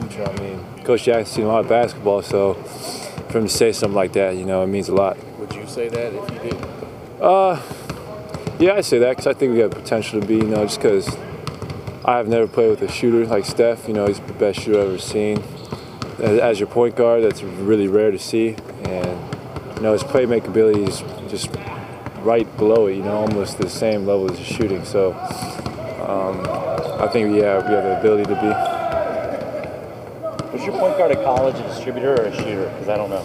future. I mean, Coach Jackson's seen a lot of basketball, so for him to say something like that, you know, it means a lot. Would you say that if you did? Uh, yeah, I say that because I think we have the potential to be, you know, just because I have never played with a shooter like Steph. You know, he's the best shooter I've ever seen. As, as your point guard, that's really rare to see, and you know, his playmaking ability is just right below it. You know, almost the same level as his shooting. So. Um, I think yeah, we have the ability to be. Was your point guard at college a distributor or a shooter? Because I don't know.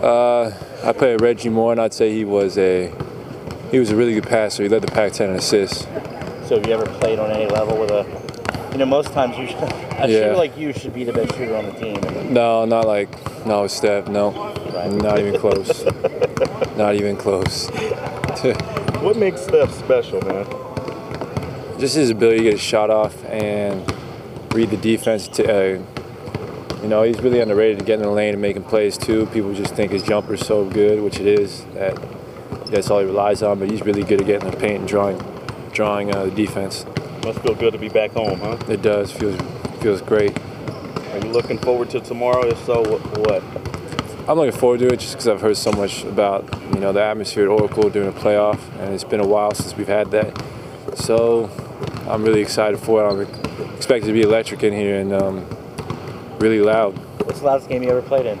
Uh, I played with Reggie Moore, and I'd say he was a he was a really good passer. He led the Pac-10 in assists. So have you ever played on any level with a? You know, most times you should, a Yeah. shooter like you should be the best shooter on the team. No, not like no Steph. No, Right. not even close. not even close. What makes Steph special, man? Just his ability to get a shot off and read the defense. To, uh, you know, he's really underrated to get in the lane and making plays too. People just think his jumper's so good, which it is. That that's all he relies on. But he's really good at getting in the paint and drawing, drawing uh, the defense. Must feel good to be back home, huh? It does feels feels great. Are you looking forward to tomorrow? If so, what? I'm looking forward to it just because I've heard so much about you know the atmosphere at Oracle during the playoff, and it's been a while since we've had that. So I'm really excited for it. I'm expected to be electric in here and um, really loud. what's the loudest game you ever played in?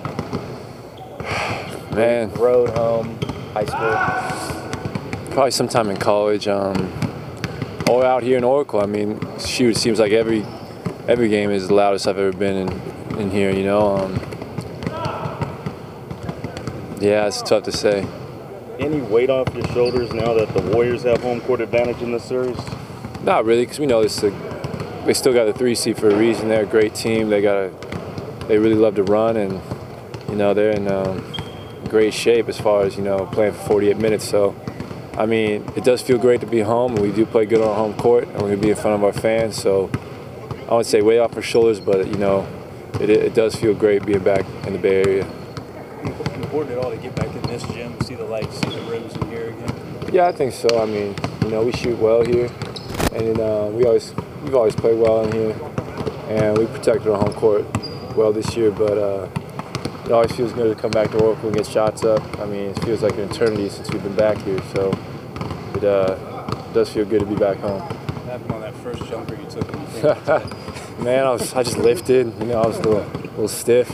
Man, Road, home, high school. probably sometime in college um, or out here in Oracle. I mean, shoot, it seems like every every game is the loudest I've ever been in, in here. You know. Um, yeah, it's tough to say. Any weight off your shoulders now that the Warriors have home court advantage in this series? Not really, because we know this. They still got the three seed for a reason. They're a great team. They got a, they really love to run, and you know they're in um, great shape as far as you know playing for 48 minutes. So, I mean, it does feel great to be home, we do play good on our home court, and we're gonna be in front of our fans. So, I would say way off our shoulders, but you know, it, it does feel great being back in the Bay Area. important at all to get back in this gym, see the lights, see the rims in here again? Yeah, I think so. I mean, you know, we shoot well here, and uh, we always we've always played well in here, and we protected our home court well this year. But uh, it always feels good to come back to Oracle and get shots up. I mean, it feels like an eternity since we've been back here, so it uh, does feel good to be back home. What happened on that first jumper you took? you? Man, I was I just lifted. You know, I was a little, little stiff.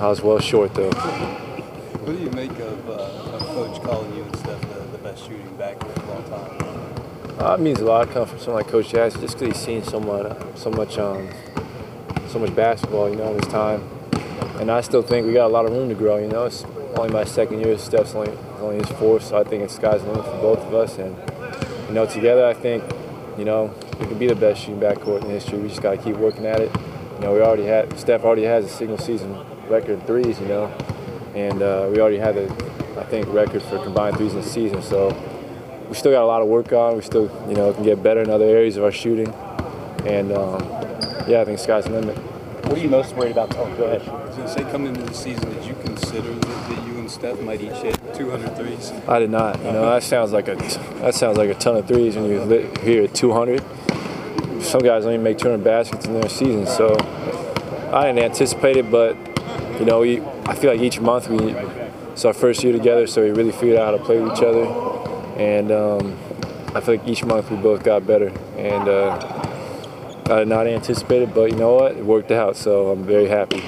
I was well short though. what do you make of, uh, of Coach calling you and Steph the, the best shooting back of all time? Uh, it means a lot coming from someone like Coach Jackson, just because he's seen so much, so much, um, so much basketball, you know, in his time. And I still think we got a lot of room to grow. You know, it's only my second year. Steph's only only his fourth, so I think it's sky's the limit for both of us. And you know, together, I think, you know, we can be the best shooting backcourt in history. We just got to keep working at it. You know, we already had Steph already has a single season record threes. You know, and uh, we already had a, I think, record for combined threes in the season. So we still got a lot of work on. We still, you know, can get better in other areas of our shooting. And um, yeah, I think sky's the limit. What are you most worried about? Oh, go ahead. I was going to say, coming into the season, did you consider that, that you and Steph might each hit 200 threes? I did not. You know, that sounds like a that sounds like a ton of threes when you li- here at 200. Some guys don't even make 200 baskets in their season, so I didn't anticipate it. But you know, we, I feel like each month we it's our first year together, so we really figured out how to play with each other, and um, I feel like each month we both got better. And uh, I did not anticipate it, but you know what? It worked out, so I'm very happy.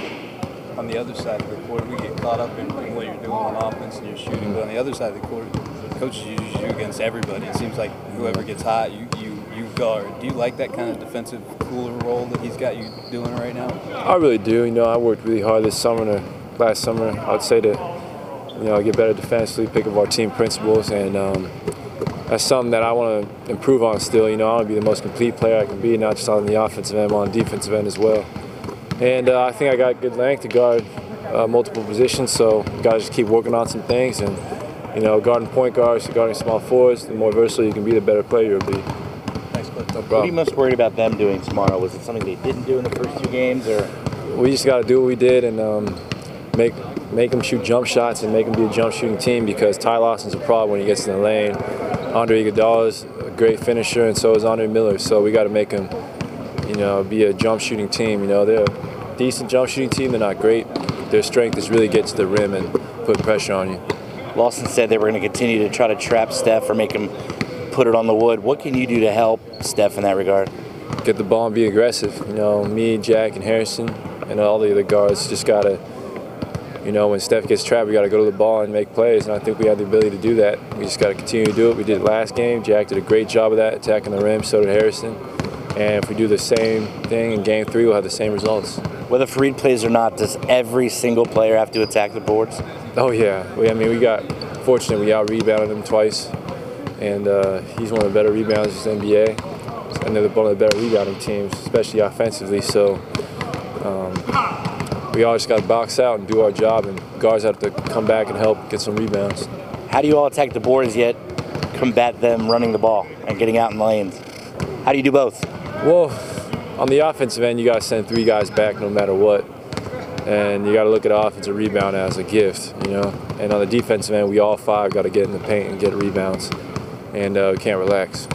On the other side of the court, we get caught up in, in what you're doing on offense and your shooting, but on the other side of the court, coaches use you against everybody. It seems like whoever gets hot, you, you, you guard. Do you like that kind of defensive cooler role that he's got you doing right now? I really do. You know, I worked really hard this summer, to, last summer. I would say to, you know, I get better defensively, pick up our team principles, and um, that's something that I want to improve on still. You know, I want to be the most complete player I can be, not just on the offensive end, but on the defensive end as well. And uh, I think I got good length to guard uh, multiple positions, so got to just keep working on some things. And, you know, guarding point guards, guarding small forwards, the more versatile you can be, the better player you'll be. Thanks, Cliff. No What are you most worried about them doing tomorrow? Was it something they didn't do in the first two games, or we just got to do what we did and um, make make them shoot jump shots and make them be a jump shooting team because Ty Lawson's a problem when he gets in the lane. Andre Iguodala is a great finisher and so is Andre Miller. So we got to make them, you know, be a jump shooting team. You know, they're a decent jump shooting team. They're not great. Their strength is really get to the rim and put pressure on you. Lawson said they were going to continue to try to trap Steph or make him put it on the wood. What can you do to help Steph in that regard? Get the ball and be aggressive. You know, me, Jack, and Harrison, and all the other guards just gotta. You know, when Steph gets trapped, we got to go to the ball and make plays, and I think we have the ability to do that. We just got to continue to do it. We did it last game. Jack did a great job of that, attacking the rim. So did Harrison. And if we do the same thing in game three, we'll have the same results. Whether Faried plays or not, does every single player have to attack the boards? Oh yeah, we, I mean we got fortunate. We out rebounded him twice, and uh, he's one of the better rebounders in the NBA, and they're one of the better rebounding teams, especially offensively. So um, we all just got to box out and do our job, and guards have to come back and help get some rebounds. How do you all attack the boards yet combat them running the ball and getting out in lanes? How do you do both? Well, on the offensive end, you got to send three guys back no matter what. And you got to look at offensive rebound as a gift, you know. And on the defensive end, we all five got to get in the paint and get rebounds. And uh, we can't relax.